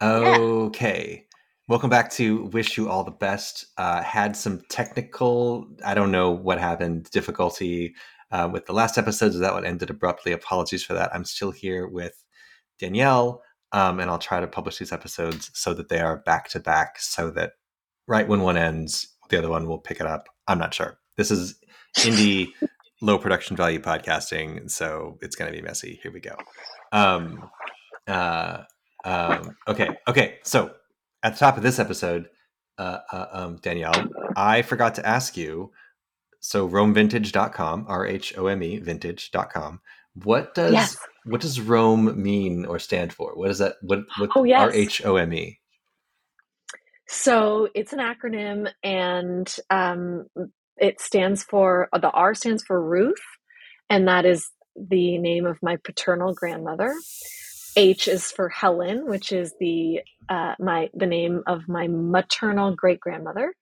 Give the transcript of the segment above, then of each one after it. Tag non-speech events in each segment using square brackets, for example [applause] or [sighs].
Okay. Welcome back to Wish You All the Best. Uh, had some technical, I don't know what happened, difficulty uh, with the last episode. So that one ended abruptly. Apologies for that. I'm still here with Danielle, um, and I'll try to publish these episodes so that they are back to back so that right when one ends, the other one will pick it up. I'm not sure. This is indie [laughs] low production value podcasting, so it's going to be messy. Here we go. Um, uh, um, okay, okay. So at the top of this episode, uh, uh, um, Danielle, I forgot to ask you. So rhomevintage.com, R H O M E vintage.com. What does Yes. what does RHOME mean or stand for? What is that? What what Oh, yes. R H O M E? So it's an acronym and um, it stands for, the R stands for Ruth, and that is the name of my paternal grandmother. H is for Helen, which is the uh, my the name of my maternal great grandmother,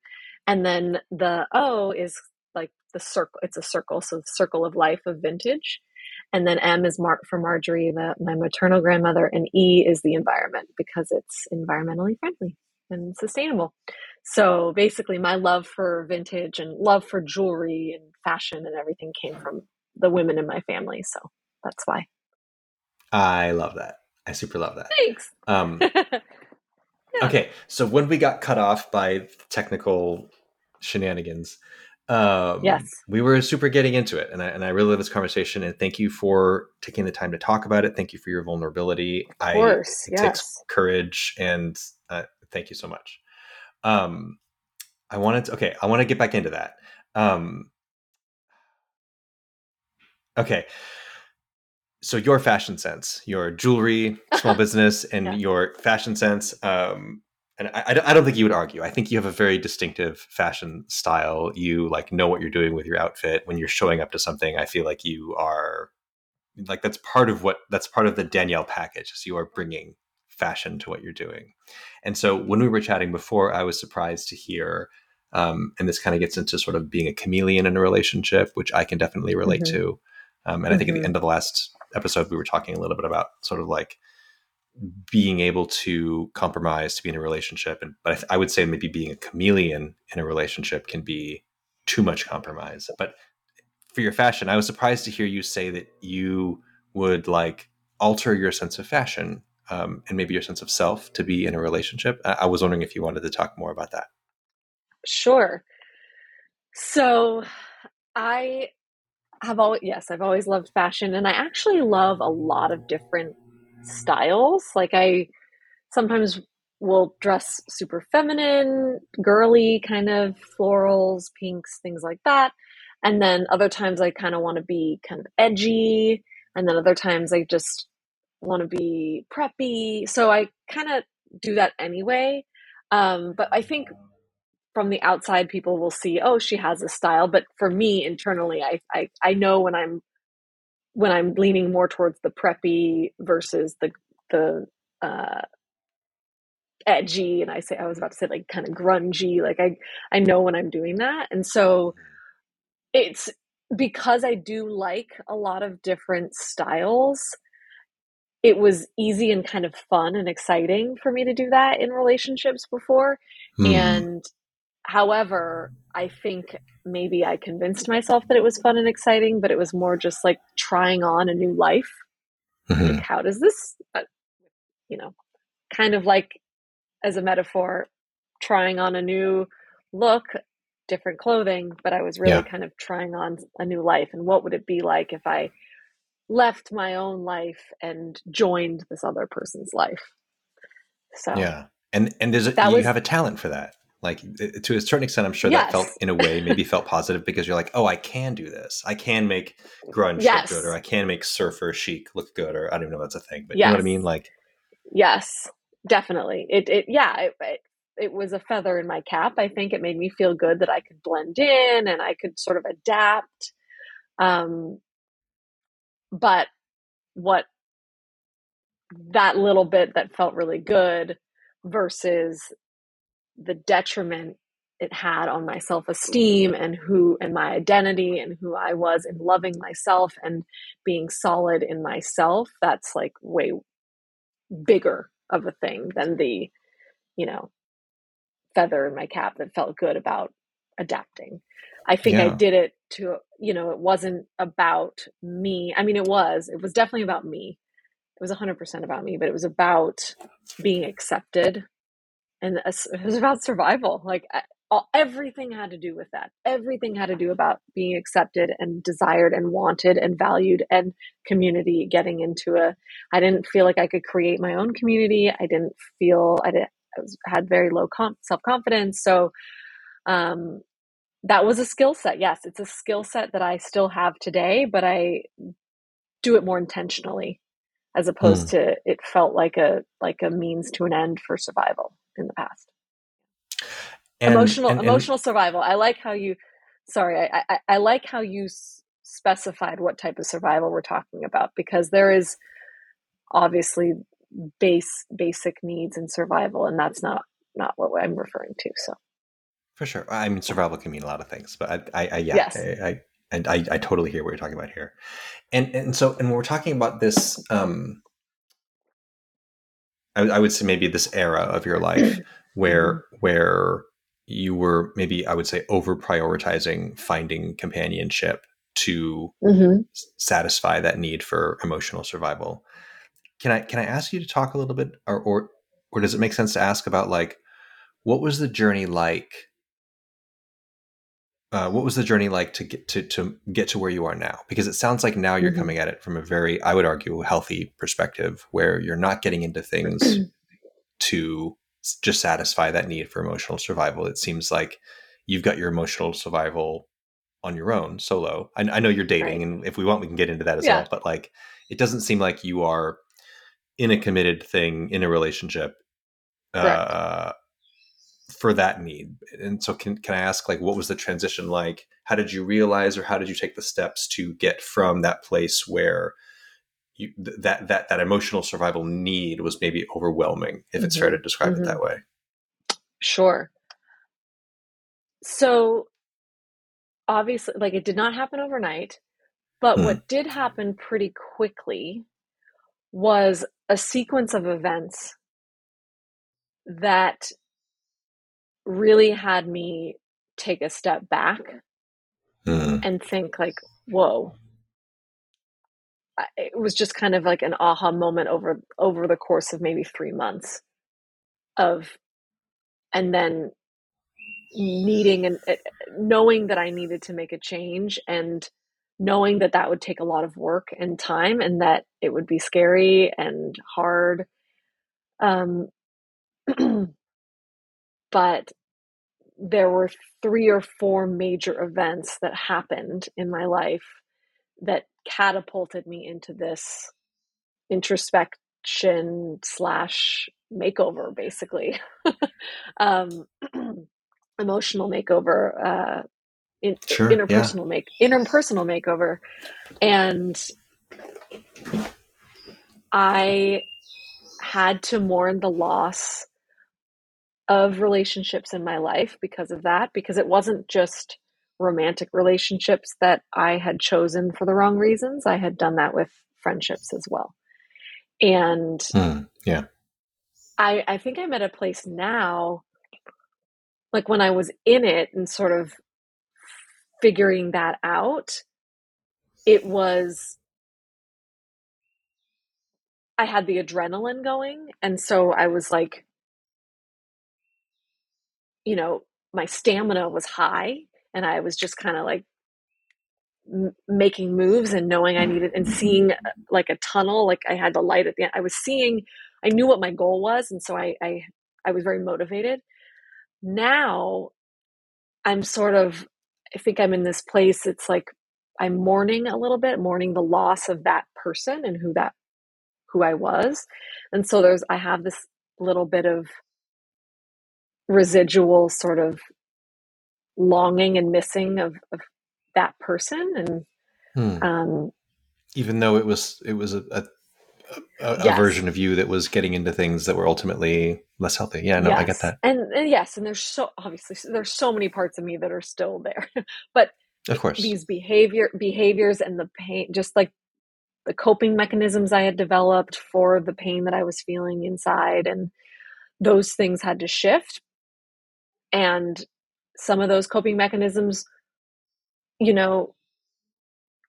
and then the O is like the circle. It's a circle, so the circle of life of vintage, and then M is Mar- for Marjorie, the, my maternal grandmother, and E is the environment because it's environmentally friendly and sustainable. So basically, my love for vintage and love for jewelry and fashion and everything came from the women in my family. So that's why. I love that. I super love that. Thanks. Um, [laughs] Yeah. Okay, so when we got cut off by technical shenanigans, um, Yes. we were super getting into it, and I and I really love this conversation. And thank you for taking the time to talk about it. Thank you for your vulnerability. Of course. I, it yes. takes courage, and uh, thank you so much. Um, I wanted to, okay, I want to get back into that. Um, okay. So your fashion sense, your jewelry, small [laughs] business, and Yeah. your fashion sense, um, and I, I don't- think you would argue. I think you have a very distinctive fashion style. You like know what you're doing with your outfit when you're showing up to something. I feel like you are like that's part of what that's part of the Danielle package. Is you are bringing fashion to what you're doing. And so when we were chatting before, I was surprised to hear, um, and this kind of gets into sort of being a chameleon in a relationship, which I can definitely relate Mhm. to. Um, and I think at the end of the last episode, we were talking a little bit about sort of like being able to compromise to be in a relationship. And but I, th- I would say maybe being a chameleon in a relationship can be too much compromise. But for your fashion, I was surprised to hear you say that you would like alter your sense of fashion um, and maybe your sense of self to be in a relationship. I, I was wondering if you wanted to talk more about that. Sure. So I have always, yes, I've always loved fashion and I actually love a lot of different styles. Like I sometimes will dress super feminine, girly kind of florals, pinks, things like that. And then other times I kind of want to be kind of edgy. And then other times I just want to be preppy. So I kind of do that anyway. Um, but I think from the outside, people will see, oh, she has a style. But for me internally, I, I, I know when I'm when I'm leaning more towards the preppy versus the the uh, edgy, and I say I was about to say like kind of grungy. Like I I know when I'm doing that, and so it's because I do like a lot of different styles. It was easy and kind of fun and exciting for me to do that in relationships before. Hmm. And however, I think maybe I convinced myself that it was fun and exciting, but it was more just like trying on a new life. Mhm. Like, how does this, uh, you know, kind of like as a metaphor, trying on a new look, different clothing, but I was really Yeah. kind of trying on a new life. And what would it be like if I left my own life and joined this other person's life? So, Yeah, and and there's a, That you was- have a talent for that. Like to a certain extent, I'm sure that felt in a way maybe felt positive because you're like, oh, I can do this. I can make grunge Yes. look good, or I can make surfer chic look good, or I don't even know if that's a thing, but you know what I mean. Like, Yes, definitely. It it yeah, it, it it was a feather in my cap. I think it made me feel good that I could blend in and I could sort of adapt. Um but what that little bit that felt really good versus the detriment it had on my self-esteem mm-hmm. and who and my identity and who I was in loving myself and being solid in myself that's like way bigger of a thing than the, you know, feather in my cap that felt good about adapting. I think yeah. I did it to, you know, it wasn't about me. I mean, it was, it was definitely about me. It was 100% about me, but it was about being accepted and it was about survival. Like all, everything had to do with that. Everything had to do about being accepted and desired and wanted and valued and community getting into a I didn't feel like I could create my own community. I didn't feel I didn't I was, had very low com- self-confidence. So um that was a skill set. Yes, it's a skill set that I still have today, but I do it more intentionally as opposed mm. to it felt like a like a means to an end for survival in the past. And, emotional and, and, emotional survival. I like how you. Sorry, I, I, I like how you s- specified what type of survival we're talking about because there is obviously base basic needs and survival, and that's not not what I'm referring to. So, for sure, I mean survival can mean a lot of things, but I, I, I yeah, yes. I, I and I, I totally hear what you're talking about here, and and so and when we're talking about this, um, I, I would say maybe this era of your life where mm-hmm. where you were maybe I would say over prioritizing finding companionship to mm-hmm. satisfy that need for emotional survival. Can I can I ask you to talk a little bit or or or does it make sense to ask about like what was the journey like uh, what was the journey like to get to to get to where you are now? Because it sounds like now you're mm-hmm. coming at it from a very, I would argue, healthy perspective, where you're not getting into things [clears throat] to just satisfy that need for emotional survival. It seems like you've got your emotional survival on your own, solo. I, I know you're dating, right. and if we want, we can get into that as yeah. well. But like, it doesn't seem like you are in a committed thing in a relationship uh, for that need. And so, can can I ask, like, what was the transition like? How did you realize, or how did you take the steps to get from that place where you, that that that emotional survival need was maybe overwhelming, if mm-hmm. it's fair to describe mm-hmm. it that way. Sure. So obviously, like it did not happen overnight, but mm. what did happen pretty quickly was a sequence of events that really had me take a step back mm. and think like whoa it was just kind of like an aha moment over over the course of maybe three months of and then needing and uh, knowing that i needed to make a change and knowing that that would take a lot of work and time and that it would be scary and hard um [clears throat] but there were three or four major events that happened in my life that catapulted me into this introspection slash makeover basically [laughs] um, [clears throat] emotional makeover uh, in, sure, interpersonal yeah. make interpersonal makeover and i had to mourn the loss of relationships in my life because of that because it wasn't just romantic relationships that I had chosen for the wrong reasons. I had done that with friendships as well. And mm, yeah. I I think I'm at a place now like when I was in it and sort of figuring that out, it was I had the adrenaline going and so I was like you know, my stamina was high and I was just kind of like making moves and knowing I needed and seeing uh, like a tunnel, like I had the light at the end. I was seeing, I knew what my goal was, and so I I, I was very motivated. Now I'm sort of, I think I'm in this place. It's like I'm mourning a little bit, mourning the loss of that person and who that who I was, and so there's I have this little bit of residual sort of longing and missing of, of that person and hmm. um, even though it was it was a, a, a, yes. a, version of you that was getting into things that were ultimately less healthy yeah no yes. i get that and, and, yes and there's so obviously there's so many parts of me that are still there [laughs] but of course these behavior behaviors and the pain just like the coping mechanisms I had developed for the pain that I was feeling inside. And those things had to shift. And some of those coping mechanisms, you know,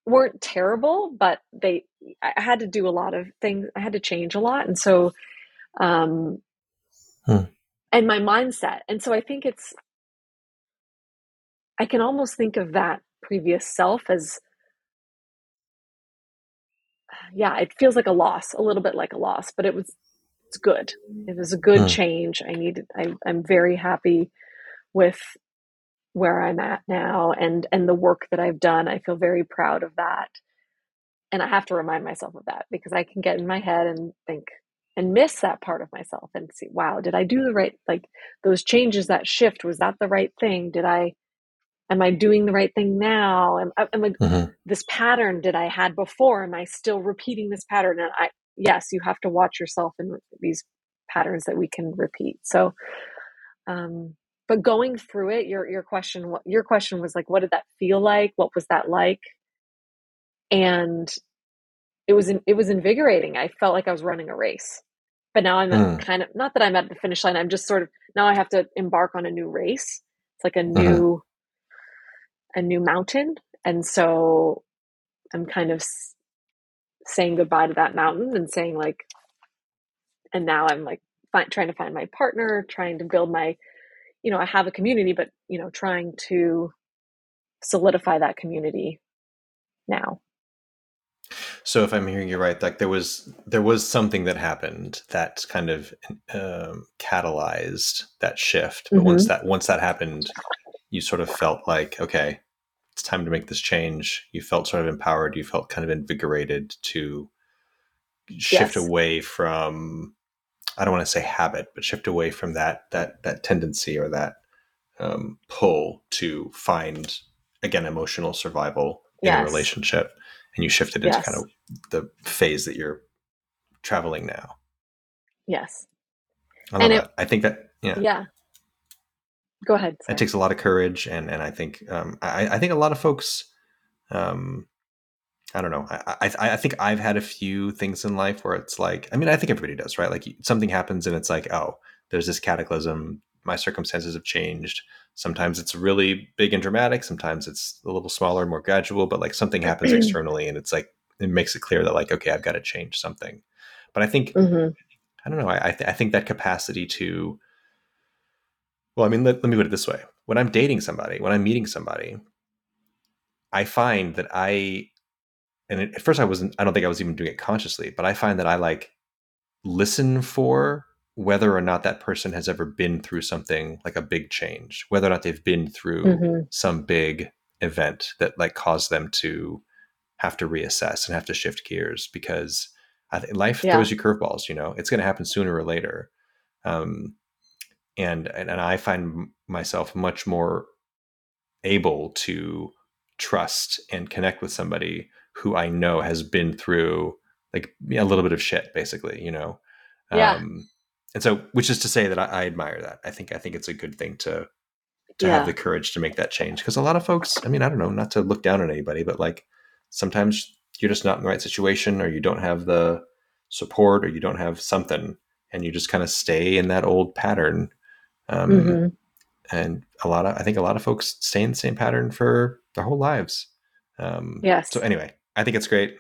weren't terrible, but they, I had to do a lot of things. I had to change a lot. And so, um, hmm. and my mindset. And so I think it's, I can almost think of that previous self as yeah, it feels like a loss, a little bit like a loss, but it was it's good. It was a good mm. change. I needed. I, I'm very happy with where I'm at now and and the work that I've done. I feel very proud of that. And I have to remind myself of that because I can get in my head and think and miss that part of myself and see, wow, did I do the right like those changes, that shift, was that the right thing? Did I am I doing the right thing now? Am, am I, mm-hmm. this pattern did I had before? Am I still repeating this pattern? And I, yes, you have to watch yourself in these patterns that we can repeat. So, um, but going through it, your your question, your question was like, what did that feel like? What was that like? And it was it was invigorating. I felt like I was running a race, but now I'm mm. kind of not that I'm at the finish line. I'm just sort of now I have to embark on a new race. It's like a mm-hmm. new a new mountain. And so I'm kind of saying goodbye to that mountain and saying, like, and now I'm like trying to find my partner, trying to build my, you know, I have a community, but, you know, trying to solidify that community now. So if I'm hearing you right, like there was there was something that happened that kind of um, catalyzed that shift. But mm-hmm. once that once that happened, you sort of felt like okay, it's time to make this change, you felt sort of empowered, you felt kind of invigorated to shift yes. away from I don't want to say habit, but shift away from that that that tendency or that um, pull to find again emotional survival in yes. a relationship, and you shifted into yes. kind of the phase that you're traveling now. Yes, I love and it, I think that yeah, yeah, Go ahead. Sorry. It takes a lot of courage, and and I think um, I, I think a lot of folks, um, I don't know. I, I I think I've had a few things in life where it's like, I mean, I think everybody does, right? Like something happens, and it's like, oh, there's this cataclysm. My circumstances have changed. Sometimes it's really big and dramatic. Sometimes it's a little smaller, and more gradual. But like something happens [clears throat] externally, and it's like it makes it clear that like, okay, I've got to change something. But I think mm-hmm. I don't know. I I, th- I think that capacity to well, I mean, let, let me put it this way. When I'm dating somebody, when I'm meeting somebody, I find that I, and at first I wasn't, I don't think I was even doing it consciously, but I find that I like listen for whether or not that person has ever been through something like a big change, whether or not they've been through mm-hmm. some big event that like caused them to have to reassess and have to shift gears because life yeah. throws you curveballs, you know, it's going to happen sooner or later. Um, and and I find myself much more able to trust and connect with somebody who I know has been through like a little bit of shit, basically, you know. Yeah. Um, and so, which is to say that I, I, admire that. I think I think it's a good thing to to yeah. have the courage to make that change because a lot of folks, I mean, I don't know, not to look down on anybody, but like sometimes you're just not in the right situation, or you don't have the support, or you don't have something, and you just kind of stay in that old pattern um, mm-hmm. And a lot of, I think a lot of folks stay in the same pattern for their whole lives. Um, yes. So anyway, I think it's great.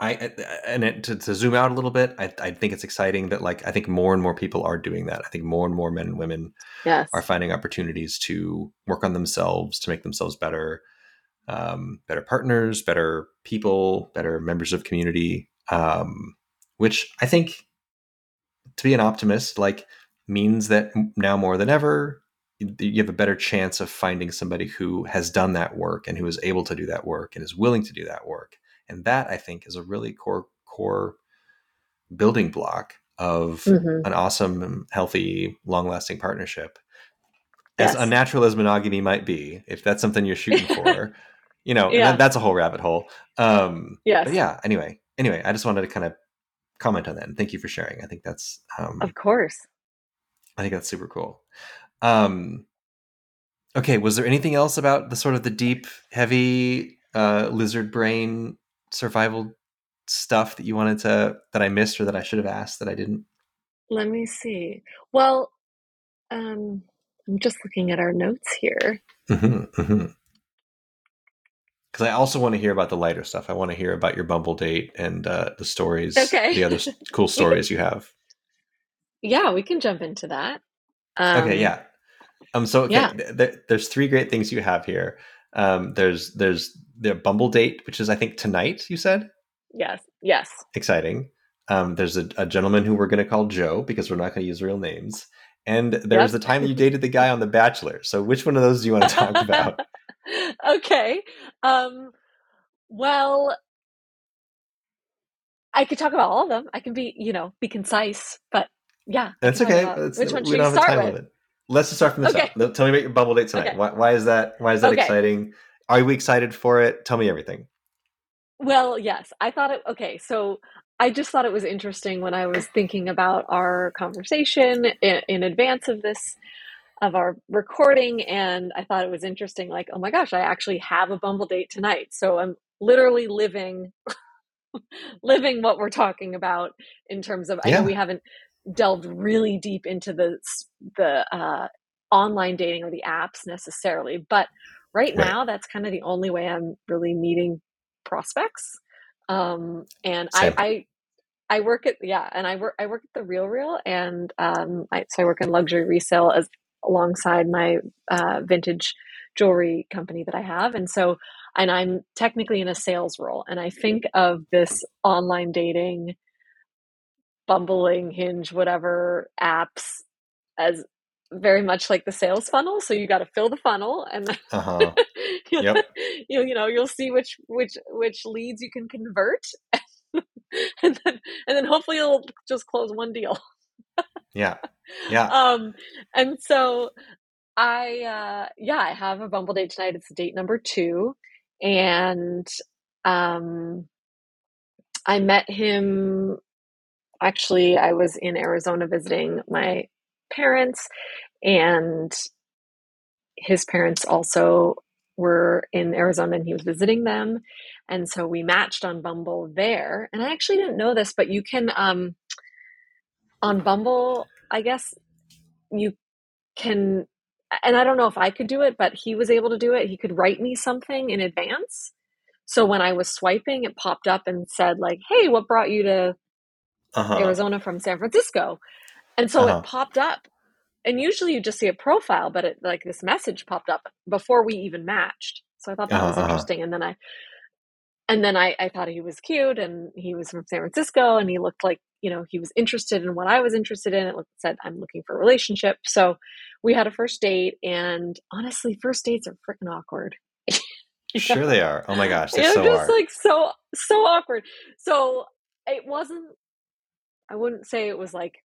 I and it, to, to, zoom out a little bit, I, I, think it's exciting that like I think more and more people are doing that. I think more and more men and women yes. are finding opportunities to work on themselves to make themselves better, um, better partners, better people, better members of community. Um, which I think to be an optimist, like means that now more than ever, you have a better chance of finding somebody who has done that work and who is able to do that work and is willing to do that work. And that I think is a really core core building block of mm-hmm. an awesome, healthy, long-lasting partnership. As yes. unnatural as monogamy might be, if that's something you're shooting for, [laughs] you know, yeah. that, that's a whole rabbit hole. Um, yes. yeah. Anyway, anyway, I just wanted to kind of comment on that and thank you for sharing. I think that's um, of course. I think that's super cool. Um, okay, was there anything else about the sort of the deep, heavy uh, lizard brain survival stuff that you wanted to that I missed or that I should have asked that I didn't? Let me see. Well, um, I'm just looking at our notes here. Mm-hmm, mm-hmm. Because I also want to hear about the lighter stuff. I want to hear about your Bumble date and uh, the stories, Okay. the other cool [laughs] stories you have. Yeah, we can jump into that. okay, Um, yeah. Um. So okay, yeah. th- th- there's three great things you have here. Um. There's there's the Bumble date, which is I think tonight. You said Yes. Yes. exciting. Um. There's a, a gentleman who we're going to call Joe because we're not going to use real names. And there was the time you dated the guy on The Bachelor. So which one of those do you want to talk about? [laughs] okay. Um, well, I could talk about all of them. I can be, you know, be concise, but yeah. That's okay. That's- which one should we don't have a start with? Let's just start from the Okay. top. Tell me about your Bumble date tonight. Okay. Why, why is that? Why is that Okay. exciting? Are we excited for it? Tell me everything. Well, yes, I thought it. Okay, so I just thought it was interesting when I was thinking about our conversation in, in advance of this, of our recording, and I thought it was interesting. Like, oh my gosh, I actually have a Bumble date tonight, so I'm literally living, [laughs] living what we're talking about in terms of. I Yeah. know we haven't delved really deep into the the uh, online dating or the apps necessarily, but right Right. now that's kind of the only way I'm really meeting prospects. Um, and I, I, I work at yeah, and I work I work at the RealReal, and um, I, so I work in luxury resale as alongside my uh, vintage jewelry company that I have, and so and I'm technically in a sales role, and I think of this online dating, bumbling, hinge, whatever apps as very much like the sales funnel. So you got to fill the funnel, and then [laughs] Uh huh. you'll, Yep. [laughs] you'll you know you'll see which which which leads you can convert [laughs] and then and then hopefully you'll just close one deal Yeah. Yeah. um and so i uh yeah i have a bumble date tonight it's date number two and um i met him actually i was in arizona visiting my parents and his parents also were in Arizona and he was visiting them. And so we matched on Bumble there. And I actually didn't know this, but you can um on Bumble, I guess you can and I don't know if I could do it, but he was able to do it. He could write me something in advance. So when I was swiping, it popped up and said like, "Hey, what brought you to Uh huh. Arizona from San Francisco?" And so Uh-huh. it popped up. And usually you just see a profile, but it like this message popped up before we even matched. So I thought that Uh-huh, was uh-huh. interesting. And then I and then I, I thought he was cute and he was from San Francisco and he looked like, you know, he was interested in what I was interested in. It looked, said, I'm looking for a relationship. So we had a first date and honestly, first dates are freaking awkward. [laughs] Sure they are. Oh my gosh, they They're so just are. like so so awkward. So it wasn't I wouldn't say it was like,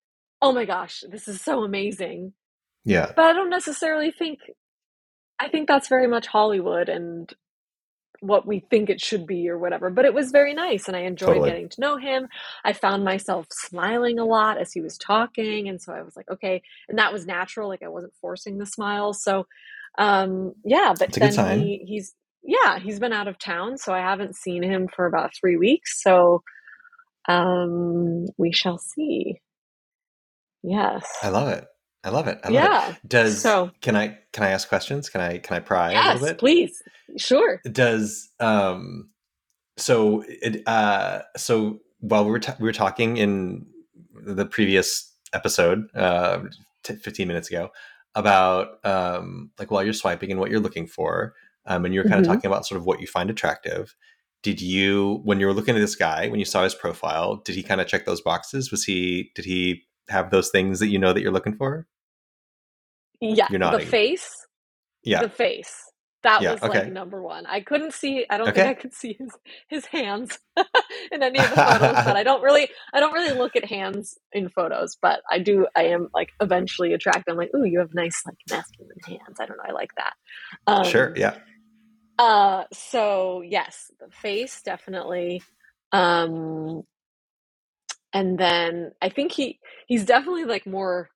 oh my gosh, this is so amazing. yeah. But I don't necessarily think I think that's very much Hollywood and what we think it should be or whatever. But it was very nice and I enjoyed Totally. getting to know him. I found myself smiling a lot as he was talking and so I was like, okay, and that was natural, like I wasn't forcing the smile. So um yeah, but It's then he he's yeah, he's been out of town, so I haven't seen him for about 3 weeks. So um we shall see. Yes. I love it. I love it. I love yeah. it. Does So can I can I ask questions? Can I can I pry a little yes, bit? please. Sure. does um so it uh so while we were ta- we were talking in the previous episode uh t- 15 minutes ago about um like while you're swiping and what you're looking for um and you were kind Mhm. of talking about sort of what you find attractive did you when you were looking at this guy when you saw his profile did he kind of check those boxes was he did he have those things that you know that you're looking for Yeah, You're the face, yeah the face. That Yeah, was okay. like number one. I couldn't see. I don't Okay. think I could see his his hands [laughs] in any of the photos. but I [laughs] don't really, I don't really look at hands in photos. But I do. I am like eventually attracted. I'm like, ooh, you have nice like masculine hands. I don't know. I like that. Um, sure yeah Uh, so yes, the face definitely. Um, and then I think he he's definitely like more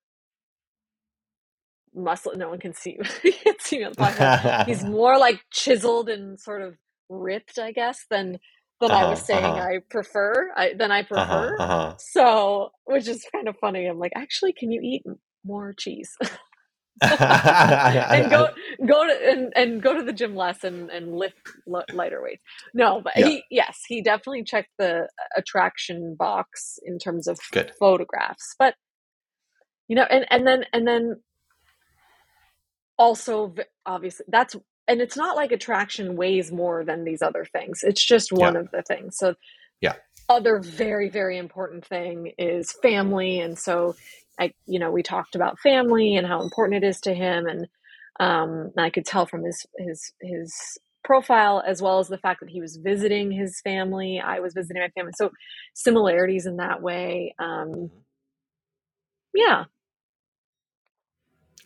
muscle. No one can see. [laughs] you can't see me on the podcast. He's [laughs] more like chiseled and sort of ripped, I guess, than than I Uh-huh, was saying uh-huh. I prefer. I, than I Uh-huh, prefer. uh-huh. So, which is kind of funny. I'm like, actually, can you eat more cheese. [laughs] [laughs] and go go to and, and go to the gym less and, and lift li- lighter weights? No, but Yeah. he yes, he definitely checked the uh, attraction box in terms of Good. photographs. But you know, and and then and then also obviously that's and it's not like attraction weighs more than these other things. It's just one Yeah. of the things. So Yeah. other very very important thing is family and so i you know we talked about family and how important it is to him and um i could tell from his his his profile as well as the fact that he was visiting his family i was visiting my family so similarities in that way um yeah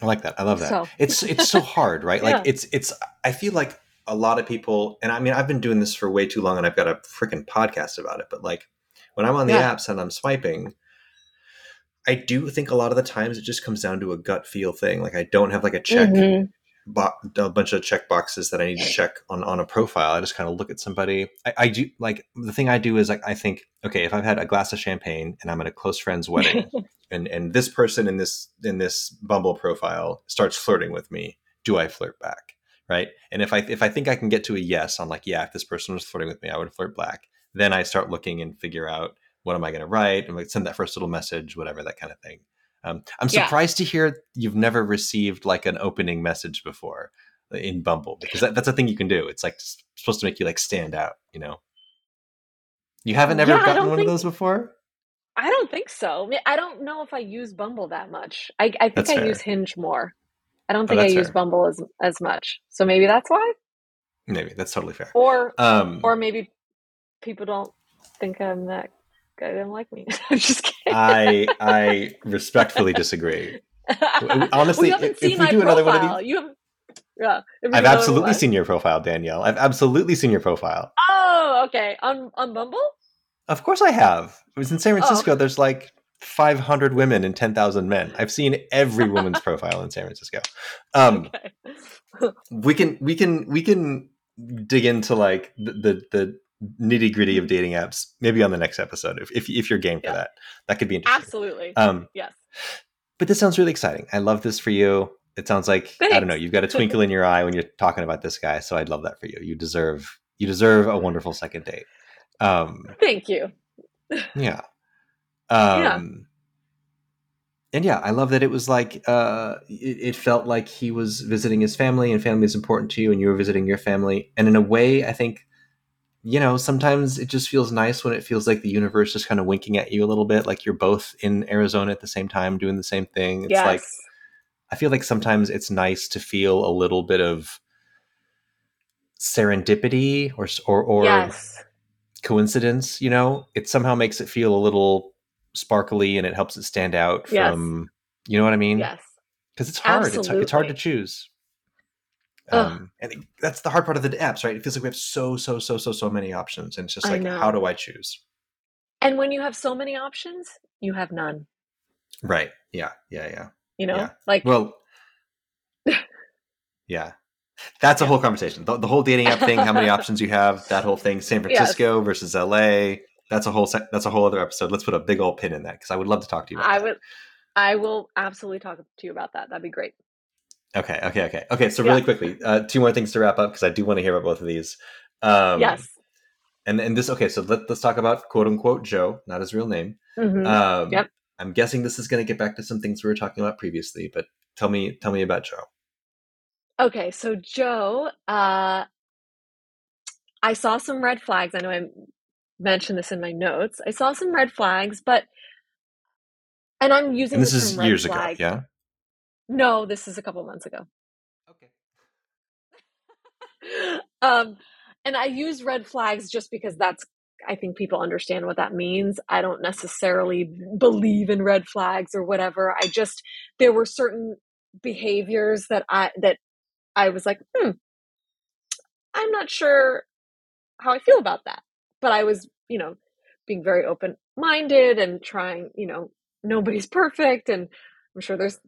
I like that. I love that. So. It's it's so hard, right? [laughs] Like Yeah. it's it's I feel like a lot of people and I mean I've been doing this for way too long and I've got a freaking podcast about it, but like when I'm on the Yeah. apps and I'm swiping, I do think a lot of the times it just comes down to a gut feel thing. Like I don't have like a check Mhm. bo- a bunch of check boxes that I need to [laughs] check on on a profile. I just kind of look at somebody. I, I do like the thing I do is like I think, okay, if I've had a glass of champagne and I'm at a close friend's wedding, [laughs] and and this person in this in this Bumble profile starts flirting with me, do I flirt back? Right? And if I if I think I can get to a yes, I'm like, yeah, if this person was flirting with me, I would flirt back. Then I start looking and figure out what am I going to write and like send that first little message, whatever that kind of thing. Um, I'm Yeah. surprised to hear you've never received like an opening message before in Bumble because that, that's a thing you can do. It's like supposed to make you like stand out, you know. You haven't ever Yeah, gotten one think- of those before? i don't think so I, mean, I don't know if i use bumble that much i, I think That's i fair. use hinge more i don't Oh, think i that's use bumble as as much so maybe that's why Maybe that's totally fair. or Um, or maybe people don't think I'm that good and like me. [laughs] I'm just kidding. I I [laughs] respectfully disagree. [laughs] honestly, we haven't if- seen if we my do another one of these- You haven't. Yeah, I've absolutely seen your profile, Danielle. I've absolutely seen your profile. Oh, okay. On on Bumble. Of course, I have. It was in San Oh. Francisco. There's like 500 women and 10,000 men. I've seen every woman's profile in San Francisco. Um, Okay. we can we can we can dig into like the the, the nitty gritty of dating apps maybe on the next episode if if, if you're game for Yeah. that. That could be interesting. Absolutely. Um, yes. but this sounds really exciting. I love this for you. It sounds like I don't know. You've got a [laughs] twinkle in your eye when you're talking about this guy. So I'd love that for you. You deserve you deserve a wonderful second date. Um, Thank you. yeah. [laughs] Yeah. Um, And yeah, I love that it was like uh, it, it felt like he was visiting his family, and family is important to you, and you were visiting your family. And in a way, I think you know sometimes it just feels nice when it feels like the universe is kind of winking at you a little bit, like you're both in Arizona at the same time doing the same thing. It's yes. like I feel like sometimes it's nice to feel a little bit of serendipity or or, or yes. coincidence. You know, it somehow makes it feel a little sparkly and it helps it stand out Yes. from. You know what I mean? Yes. Because it's hard. It's, it's hard to choose. Um, and that's the hard part of the apps, right? It feels like we have so so so so so many options, and it's just like, how do I choose? And when you have so many options, you have none. Right? Yeah. Yeah. Yeah. You know, Yeah. like Well, [laughs] yeah. That's a whole conversation. The, the whole dating app thing, how many [laughs] options you have, that whole thing, San Yes. Francisco versus LA. That's a whole se- that's a whole other episode. Let's put a big old pin in that because I would love to talk to you about I that. would, I will absolutely talk to you about that. That'd be great. Okay, okay, okay. Okay, so Yeah. really quickly, uh, two more things to wrap up because I do want to hear about both of these. Um, yes. And and this okay, so let, let's talk about quote unquote Joe, not his real name. Mhm. Um, Yep. I'm guessing this is going to get back to some things we were talking about previously, but tell me tell me about Joe. Okay, so Joe, uh, I saw some red flags. I know I mentioned this in my notes. I saw some red flags, but and I'm using And this is years flag. ago, yeah. No, this is a couple months ago. Okay. [laughs] um, and I use red flags just because that's I think people understand what that means. I don't necessarily believe in red flags or whatever. I just there were certain behaviors that I that I was like, hmm, I'm not sure how I feel about that. But I was, you know, being very open minded and trying, you know, nobody's [laughs] perfect and I'm sure there's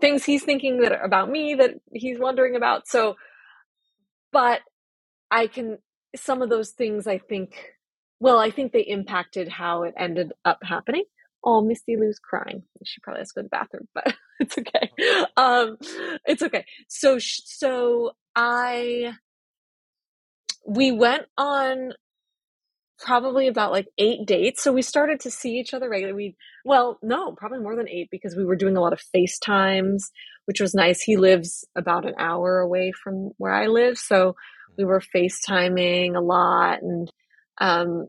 things he's thinking that about me that he's wondering about. So, but I can some of those things I think well, I think they impacted how it ended up happening. Oh, Misty Lou's crying. She probably has to go to the bathroom, but [laughs] it's okay. Um, it's okay. So, so I, we went on probably about like eight dates. So we started to see each other regularly. We, well, no, probably more than eight because we were doing a lot of FaceTimes, which was nice. He lives about an hour away from where I live. So we were FaceTiming a lot and, um,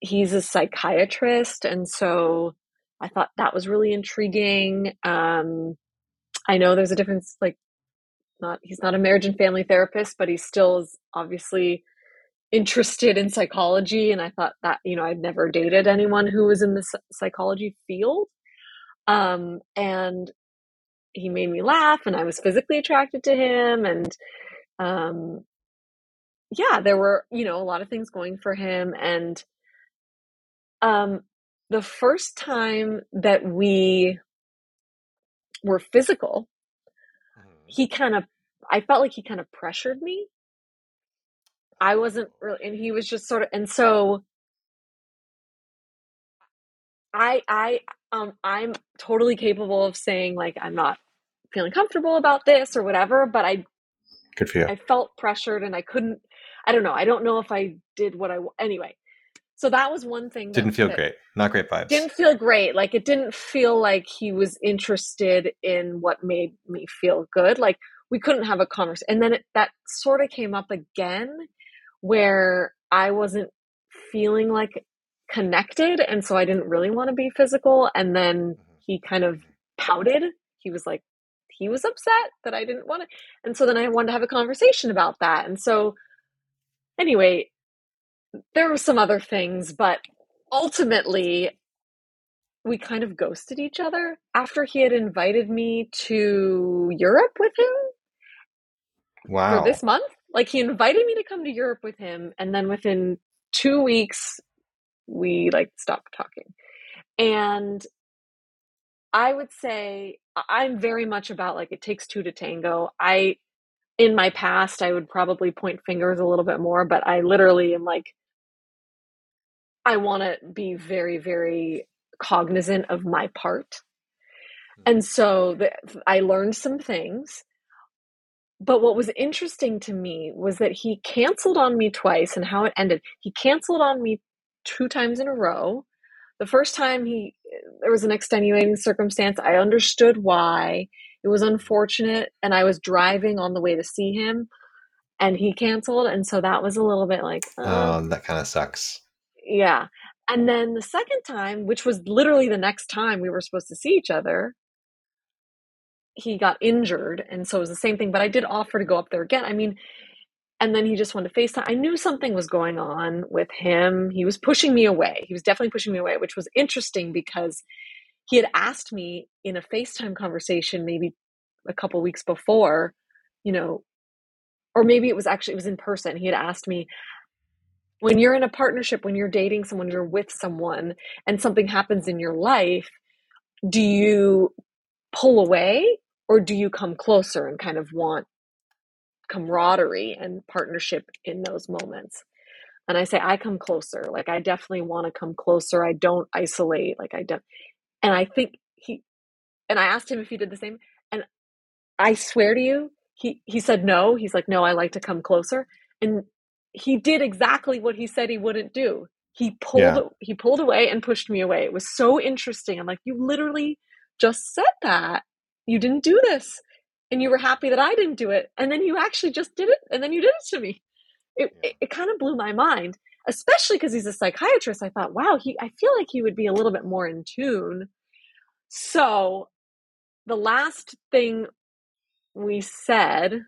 he's a psychiatrist. And so I thought that was really intriguing. Um, I know there's a difference, like, not, he's not a marriage and family therapist, but he still is obviously interested in psychology and i thought that you know i'd never dated anyone who was in the psychology field um, and he made me laugh and i was physically attracted to him and um, yeah there were you know a lot of things going for him and um, the first time that we were physical mm-hmm. he kind of i felt like he kind of pressured me I wasn't really, and he was just sort of, and so I, I, um, I'm totally capable of saying like I'm not feeling comfortable about this or whatever, but I, good for you. I felt pressured and I couldn't. I don't know. I don't know if I did what I anyway. So that was one thing. Didn't feel great. Not great vibes. Didn't feel great. Like it didn't feel like he was interested in what made me feel good. Like we couldn't have a conversation. And then it, that sort of came up again where I wasn't feeling like connected. And so I didn't really want to be physical. And then mm-hmm. he kind of pouted. He was like, he was upset that I didn't want to. And so then I wanted to have a conversation about that. And so, anyway, there were some other things, but ultimately, we kind of ghosted each other after he had invited me to Europe with him. Wow. For this month. Like he invited me to come to Europe with him, and then within two weeks, we like stopped talking. And I would say I'm very much about like it takes two to tango. I in my past I would probably point fingers a little bit more, but I literally am like I want to be very very cognizant of my part. Hmm. And so the, I learned some things but what was interesting to me was that he canceled on me twice and how it ended. He canceled on me two times in a row. The first time he there was an extenuating circumstance. I understood why. It was unfortunate and I was driving on the way to see him and he canceled and so that was a little bit like oh, oh that kind of sucks. Yeah. And then the second time, which was literally the next time we were supposed to see each other, he got injured and so it was the same thing but i did offer to go up there again. I mean and then he just wanted to facetime. I knew something was going on with him. He was pushing me away. He was definitely pushing me away which was interesting because he had asked me in a facetime conversation maybe a couple weeks before you know or maybe it was actually it was in person. He had asked me when you're in a partnership when you're dating someone you're with someone and something happens in your life do you pull away or do you come closer and kind of want camaraderie and partnership in those moments? And i say i come closer. Like i definitely want to come closer. I don't isolate. Like i don't and i think he and i asked him if he did the same and i swear to you he he said no. He's like no i like to come closer. And he did exactly what he said he wouldn't do. He pulled yeah. he pulled away and pushed me away. It was so interesting. I'm like you literally just said that you didn't do this and you were happy that I didn't do it and then you actually just did it and then you did it to me. It yeah. it, it kind of blew my mind, especially because he's a psychiatrist. I thought, wow, he I feel like he would be a little bit more in tune. So the last thing we said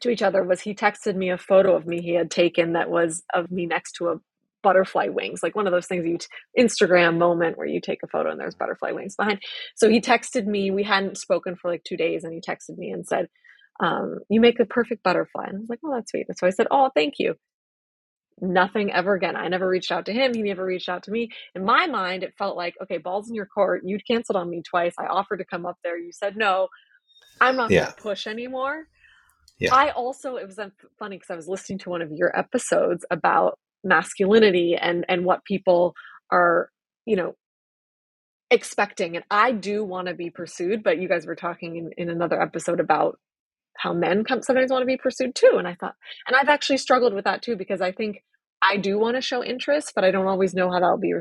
to each other was he texted me a photo of me he had taken that was of me next to a butterfly wings, like one of those things you t- Instagram moment where you take a photo and there's butterfly wings behind. So he texted me. We hadn't spoken for like two days, and he texted me and said, um, "You make the perfect butterfly." And I was like, "Oh, that's sweet." And so I said, "Oh, thank you." Nothing ever again. I never reached out to him. He never reached out to me. In my mind, it felt like, okay, balls in your court. You canceled on me twice. I offered to come up there. You said no. I'm not yeah. going to push anymore. Yeah. I also it was funny because I was listening to one of your episodes about masculinity and and what people are you know expecting and i do want to be pursued but you guys were talking in, in another episode about how men come, sometimes want to be pursued too and i thought and i've actually struggled with that too because i think i do want to show interest but i don't always know how that'll be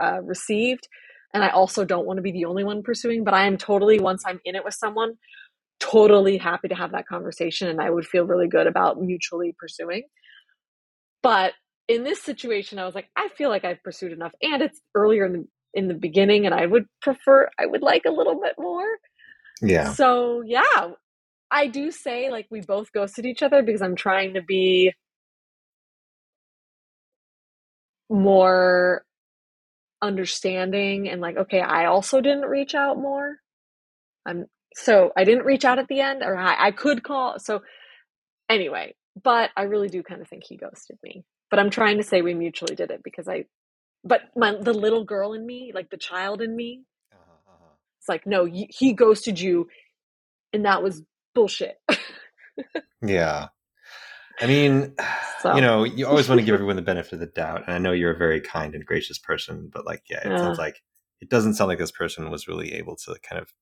uh, received and i also don't want to be the only one pursuing but i am totally once i'm in it with someone totally happy to have that conversation and i would feel really good about mutually pursuing. But in this situation, I was like, I feel like I've pursued enough, and it's earlier in the in the beginning, and I would prefer, I would like a little bit more. Yeah. So yeah, I do say like we both ghosted each other because I'm trying to be more understanding and like okay i also didn't reach out more i'm so i didn't reach out at the end or i, I could call so anyway but i really do kind of think he ghosted me but I'm trying to say we mutually did it because I, but my the little girl in me, like the child in me, uh-huh, uh-huh. it's like no, he ghosted you, and that was bullshit. [laughs] yeah, I mean, [sighs] so. you know, you always want to give [laughs] everyone the benefit of the doubt, and I know you're a very kind and gracious person, but like, yeah, it uh, sounds like it doesn't sound like this person was really able to kind of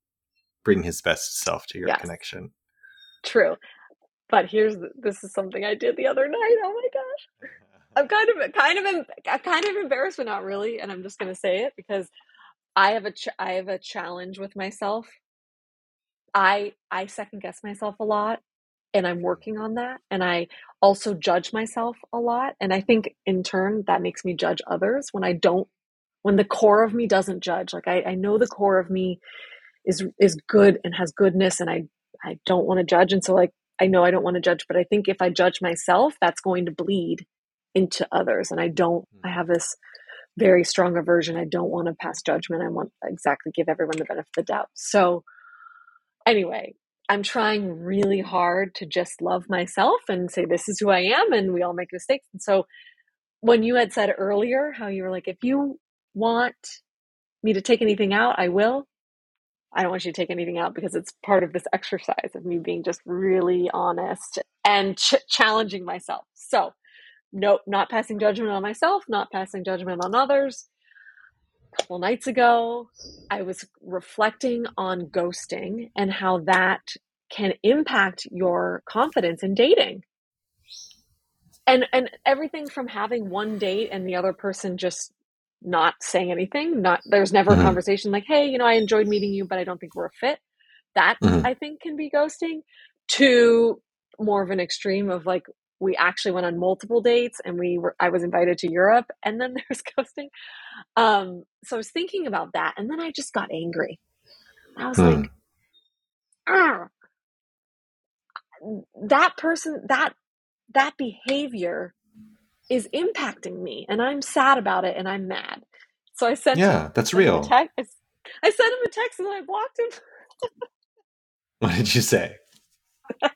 bring his best self to your yes. connection. True. But here's the, this is something I did the other night. Oh my gosh. I'm kind of kind of kind of embarrassed, but not really. And I'm just going to say it because I have a ch- I have a challenge with myself. I I second guess myself a lot, and I'm working on that. And I also judge myself a lot, and I think in turn that makes me judge others when I don't. When the core of me doesn't judge, like I, I know the core of me is is good and has goodness, and I I don't want to judge, and so like I know I don't want to judge, but I think if I judge myself, that's going to bleed into others. And i don't i hmm. have this very strong aversion. I don't want to pass judgment. I want exactly give everyone the benefit of the doubt. So anyway i'm trying really hard to just love myself and say this is who i am and we all make mistakes. And so when you had said earlier how you were like if you want me to take anything out i will. I don't want you to take anything out because it's part of this exercise of me being just really honest and ch- challenging myself. So, nope, not passing judgment on myself, not passing judgment on others. A couple nights ago, I was reflecting on ghosting and how that can impact your confidence in dating. And and everything from having one date and the other person just not saying anything, not there's never mm-hmm. a conversation like, "Hey, you know, I enjoyed meeting you, but I don't think we're a fit." That mm-hmm. I think can be ghosting to more of an extreme of like we actually went on multiple dates and we were i was invited to europe and then [laughs] there's ghosting. Um so i was thinking about that and then i just got angry. I was hmm. like that person that that behavior is impacting me and i'm sad about it and i'm mad. So i sent yeah that's real. I sent him a text and i blocked him. [laughs] What did you say? [laughs]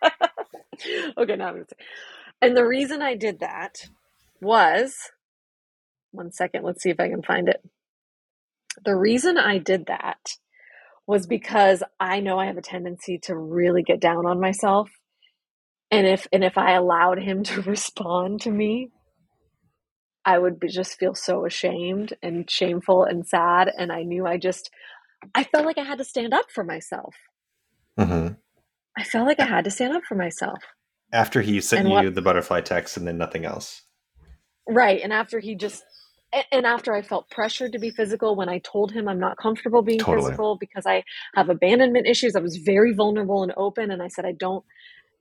Okay now i'm gonna say and the reason I did that was one second, let's see if I can find it. The reason I did that was because I know I have a tendency to really get down on myself. And if and if I allowed him [laughs] to respond to me, I would be, just feel so ashamed and shameful and sad. And I knew I just, I felt like I had to stand up for myself. Mm-hmm. I felt like I had to stand up for myself. After he sent and you the butterfly text and then nothing else. Right. And after he just and after I felt pressured to be physical when I told him I'm not comfortable being totally. physical because I have abandonment issues, I was very vulnerable and open and I said I don't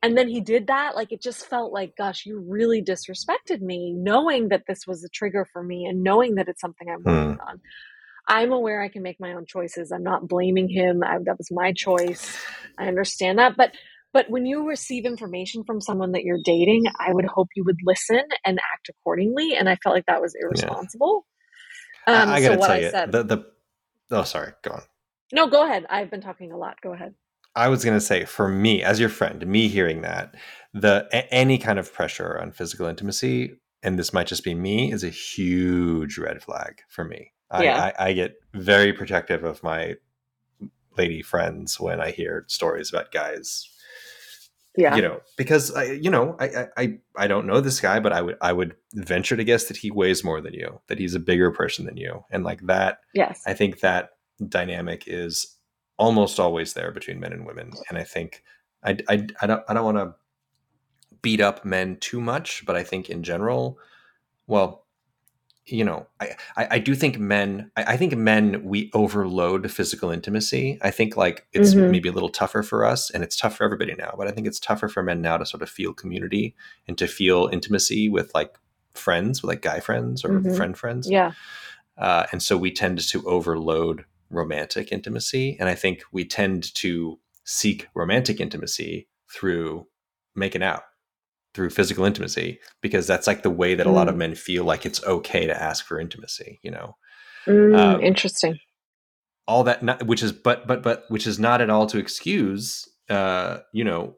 and then he did that like it just felt like gosh you really disrespected me knowing that this was a trigger for me and knowing that it's something i'm working hmm. on i'm aware i can make my own choices i'm not blaming him I, that was my choice i understand that but but when you receive information from someone that you're dating, I would hope you would listen and act accordingly. And I felt like that was irresponsible. Yeah. Um, I, I gotta so tell you, said, the, the, oh, sorry, go on. No, go ahead. I've been talking a lot. Go ahead. I was going to say, for me, as your friend, me hearing that, the any kind of pressure on physical intimacy, and this might just be me, is a huge red flag for me. I, yeah. I, I get very protective of my lady friends when I hear stories about guys Yeah. You know, because I, you know, I, I, I don't know this guy, but I would, I would venture to guess that he weighs more than you, that he's a bigger person than you, and like that. Yes. I think that dynamic is almost always there between men and women, and I think I, I, I don't, I don't want to beat up men too much, but I think in general, well, you know, I, I, I do think men, I, I, think men, we overload physical intimacy. I think like it's mm-hmm. maybe a little tougher for us and it's tough for everybody now, but I think it's tougher for men now to sort of feel community and to feel intimacy with like friends, with like guy friends or mm-hmm. friend friends. Yeah. Uh, and so we tend to overload romantic intimacy. And I think we tend to seek romantic intimacy through making out through physical intimacy because that's like the way that a lot of mm. men feel like it's okay to ask for intimacy you know mm, um, interesting all that not, which is but but but which is not at all to excuse uh you know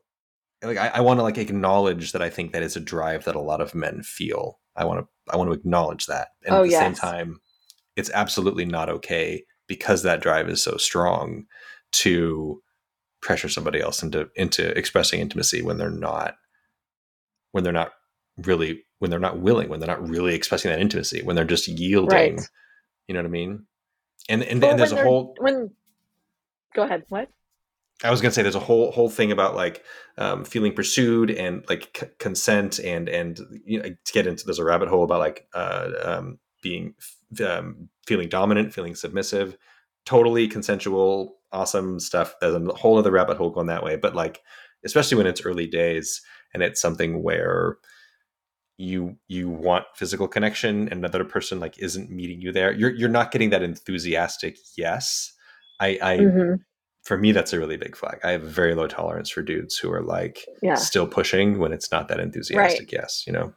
like i, I want to like acknowledge that i think that is a drive that a lot of men feel i want to i want to acknowledge that and oh, at the yes. same time it's absolutely not okay because that drive is so strong to pressure somebody else into into expressing intimacy when they're not when they're not really when they're not willing when they're not really expressing that intimacy when they're just yielding. Right. you know what i mean? And and, and there's a whole when go ahead what? I was gonna say there's a whole whole thing about like um, feeling pursued and like c- consent and and you know to get into there's a rabbit hole about like uh, um, being um, feeling dominant, feeling submissive, totally consensual, awesome stuff. There's a whole other rabbit hole going that way, but like especially when it's early days, and it's something where you you want physical connection and another person like isn't meeting you there you're you're not getting that enthusiastic yes i i mm-hmm. for me that's a really big flag i have a very low tolerance for dudes who are like yeah. still pushing when it's not that enthusiastic right. yes you know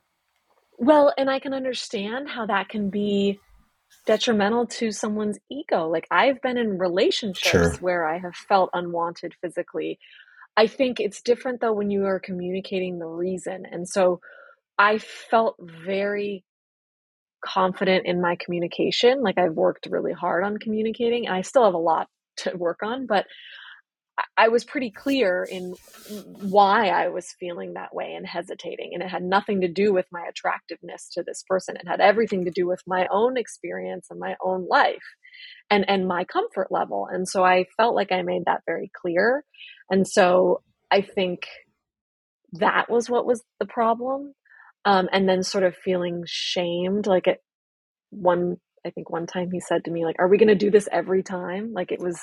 well and i can understand how that can be detrimental to someone's ego like i've been in relationships sure. where i have felt unwanted physically I think it's different though when you are communicating the reason. And so I felt very confident in my communication. Like I've worked really hard on communicating and I still have a lot to work on, but I was pretty clear in why I was feeling that way and hesitating. And it had nothing to do with my attractiveness to this person. It had everything to do with my own experience and my own life and, and my comfort level. And so I felt like I made that very clear. And so I think that was what was the problem. Um, and then sort of feeling shamed. Like at one, I think one time he said to me, like, are we going to do this every time? Like it was,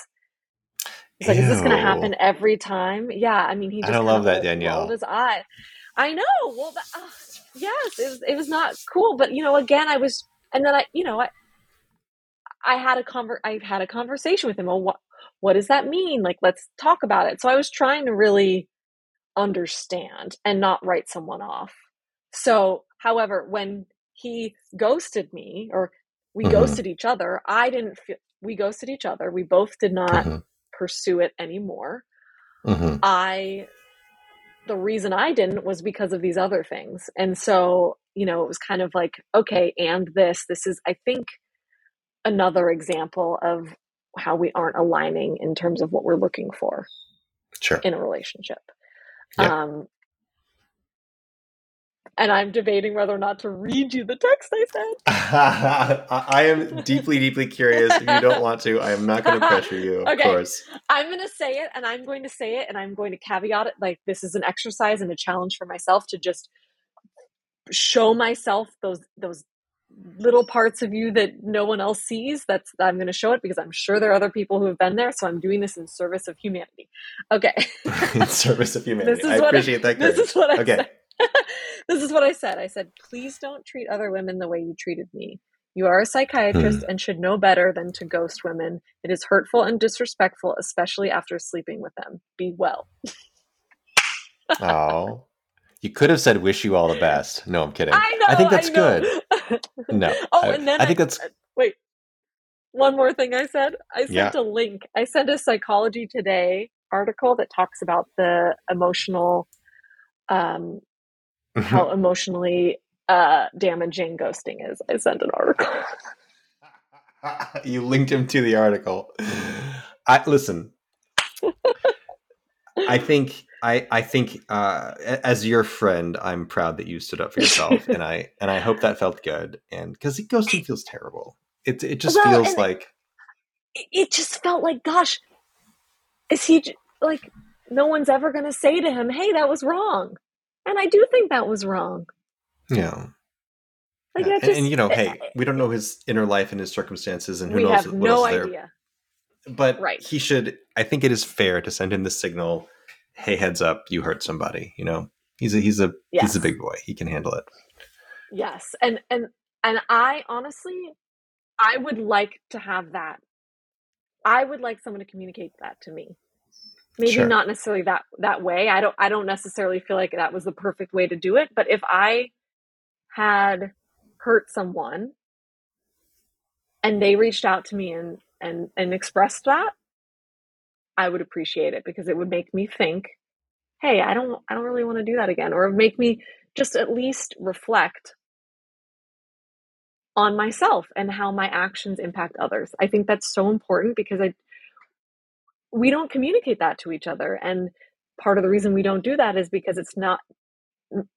He's like, is this going to happen every time? Yeah. I mean, he just I don't love that, Danielle. His eye. I know. Well, uh, yes, it was, it was not cool. But, you know, again, I was, and then I, you know, I, I had a conver- I had a conversation with him. Well, what, what does that mean? Like, let's talk about it. So I was trying to really understand and not write someone off. So, however, when he ghosted me or we mm-hmm. ghosted each other, I didn't feel we ghosted each other. We both did not mm-hmm. pursue it anymore. Mm-hmm. I the reason I didn't was because of these other things. And so, you know, it was kind of like, okay, and this, this is, I think, another example of how we aren't aligning in terms of what we're looking for sure. in a relationship. Yeah. Um, and I'm debating whether or not to read you the text I sent. [laughs] I am deeply, deeply curious. If you don't want to, I am not going to pressure you, okay. of course. I'm going to say it, and I'm going to say it, and I'm going to caveat it like this is an exercise and a challenge for myself to just show myself those those little parts of you that no one else sees that's i'm going to show it because i'm sure there are other people who have been there so i'm doing this in service of humanity okay [laughs] in service of humanity i appreciate I, that courage. this is what i okay said. [laughs] this is what i said i said please don't treat other women the way you treated me you are a psychiatrist hmm. and should know better than to ghost women it is hurtful and disrespectful especially after sleeping with them be well oh you could have said "wish you all the best." [laughs] No, I'm kidding. I know. I think that's I good. No. [laughs] Oh, and then I, I think that's wait. One more thing I said. I sent yeah. a link. I sent a Psychology Today article that talks about the emotional, um, mm-hmm. how emotionally uh, damaging ghosting is. I sent an article. [laughs] you linked him to the article. I listen. [laughs] I, think I I think uh, as your friend, I'm proud that you stood up for yourself, [laughs] and I and I hope that felt good. And because ghosting feels terrible, it it just well, feels like it just felt like, gosh, is he like no one's ever going to say to him, "Hey, that was wrong," and I do think that was wrong. Yeah. Like yeah. Just, and, and, you know, hey, we don't know his inner life and his circumstances, and who knows what no else idea. there but right. he should i think it is fair to send him the signal hey heads up you hurt somebody you know? He's a he's a yes. he's a big boy. He can handle it. Yes. And and and i honestly i would like to have that. I would like someone to communicate that to me. Maybe sure. not necessarily that that way. I don't i don't necessarily feel like that was the perfect way to do it but if i had hurt someone and they reached out to me and and and expressed that, I would appreciate it because it would make me think, hey, I don't I don't really want to do that again or make me just at least reflect on myself and how my actions impact others. I think that's so important because I we don't communicate that to each other and part of the reason we don't do that is because it's not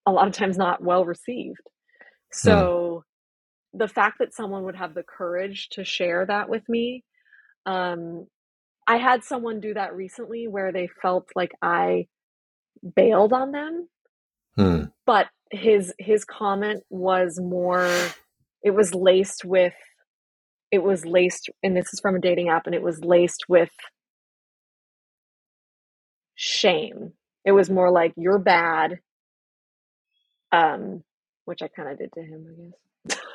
a lot of times not well received. So hmm. the fact that someone would have the courage to share that with me um, I had someone do that recently where they felt like I bailed on them. Hmm. But his his comment was more it was laced with it was laced and this is from a dating app and it was laced with shame. It was more like you're bad. Um which I kind of did to him, I guess. [laughs]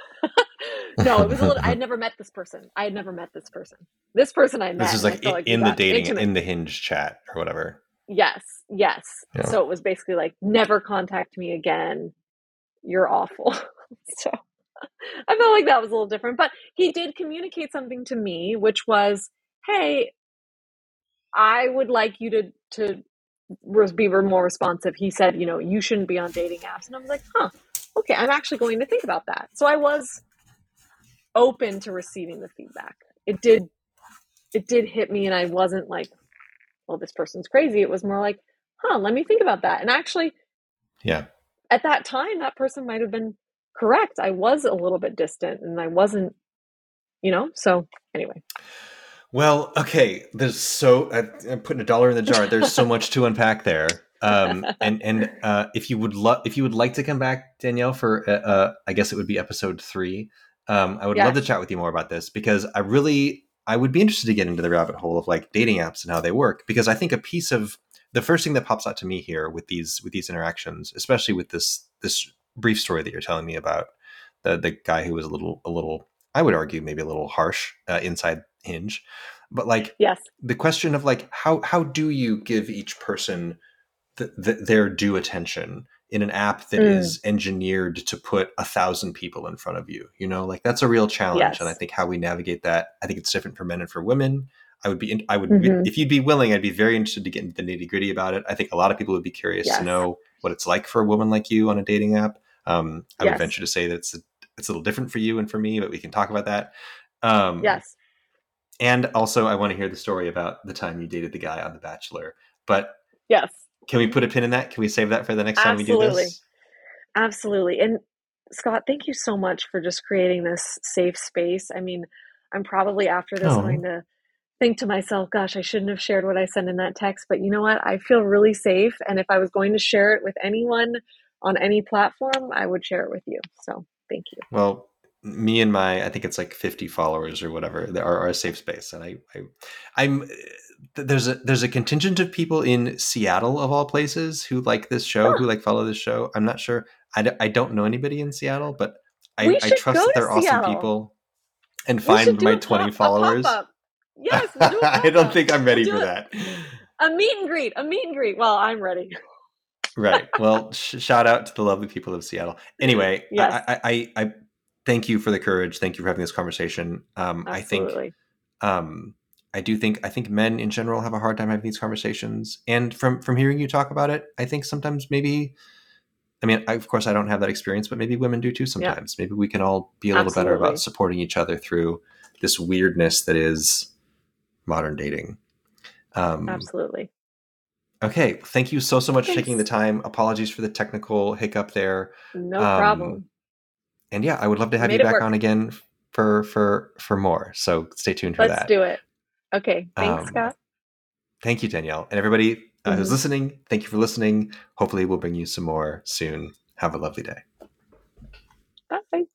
no, it was a little. I [laughs] had never met this person. I had never met this person. This person I met. This is like in, like in the dating intimate. in the Hinge chat or whatever. Yes, yes. Yeah. So it was basically like, never contact me again. You're awful. [laughs] so I felt like that was a little different, but he did communicate something to me, which was, "Hey, I would like you to to be more responsive." He said, "You know, you shouldn't be on dating apps," and I was like, "Huh." Okay, I'm actually going to think about that. So I was open to receiving the feedback. It did it did hit me and I wasn't like, well, this person's crazy. It was more like, huh, let me think about that. And actually, yeah. At that time, that person might have been correct. I was a little bit distant and I wasn't, you know, so anyway. Well, okay. There's so I, am putting a dollar in the jar. There's so much to unpack there. Um, and and uh, if you would love, if you would like to come back, Danielle, for uh, uh, I guess it would be episode three. Um, I would love to chat with you more about this because I really I would be interested to get into the rabbit hole of like dating apps and how they work because I think a piece of the first thing that pops out to me here with these with these interactions, especially with this this brief story that you're telling me about the the guy who was a little a little I would argue maybe a little harsh uh, inside Hinge, but like yes, the question of like how how do you give each person the, the, their due attention in an app that mm. is engineered to put a thousand people in front of you you know like that's a real challenge yes. and i think how we navigate that i think it's different for men and for women i would be i would mm-hmm. if you'd be willing i'd be very interested to get into the nitty gritty about it i think a lot of people would be curious yes. to know what it's like for a woman like you on a dating app um, i yes. would venture to say that it's a, it's a little different for you and for me but we can talk about that um, yes and also i want to hear the story about the time you dated the guy on the bachelor but yes can we put a pin in that? Can we save that for the next Absolutely. time we do this? Absolutely. And Scott, thank you so much for just creating this safe space. I mean, I'm probably after this oh. going to think to myself, gosh, I shouldn't have shared what I sent in that text. But you know what? I feel really safe. And if I was going to share it with anyone on any platform, I would share it with you. So thank you. Well, me and my, I think it's like 50 followers or whatever, are, are a safe space. And I, I I'm, there's a there's a contingent of people in Seattle of all places who like this show, who like follow this show. I'm not sure. I d- I don't know anybody in Seattle, but I, I trust that they're Seattle. awesome people and find my 20 pop, followers. Yes, we'll do [laughs] I don't think I'm ready we'll for that. A meet and greet, a meet and greet. Well, I'm ready. right. Well, [laughs] sh- shout out to the lovely people of Seattle. Anyway, yes. I, I, I, I thank you for the courage. Thank you for having this conversation. Um, I think um, I do think I think men in general have a hard time having these conversations. And from from hearing you talk about it, I think sometimes maybe I mean, I, of course, I don't have that experience, but maybe women do too sometimes. Yeah. Maybe we can all be a little Absolutely. better about supporting each other through this weirdness that is modern dating. Um, Absolutely. Okay, thank you so so much for taking the time. Apologies for the technical hiccup there. No Um, problem. And yeah, I would love to have Made you back work. on again for for for more. So stay tuned for Let's that. do it. Okay. Thanks, Um, Scott. Thank you, Danielle, and everybody uh, who's Mhm. listening. Thank you for listening. Hopefully, we'll bring you some more soon. Have a lovely day. Bye.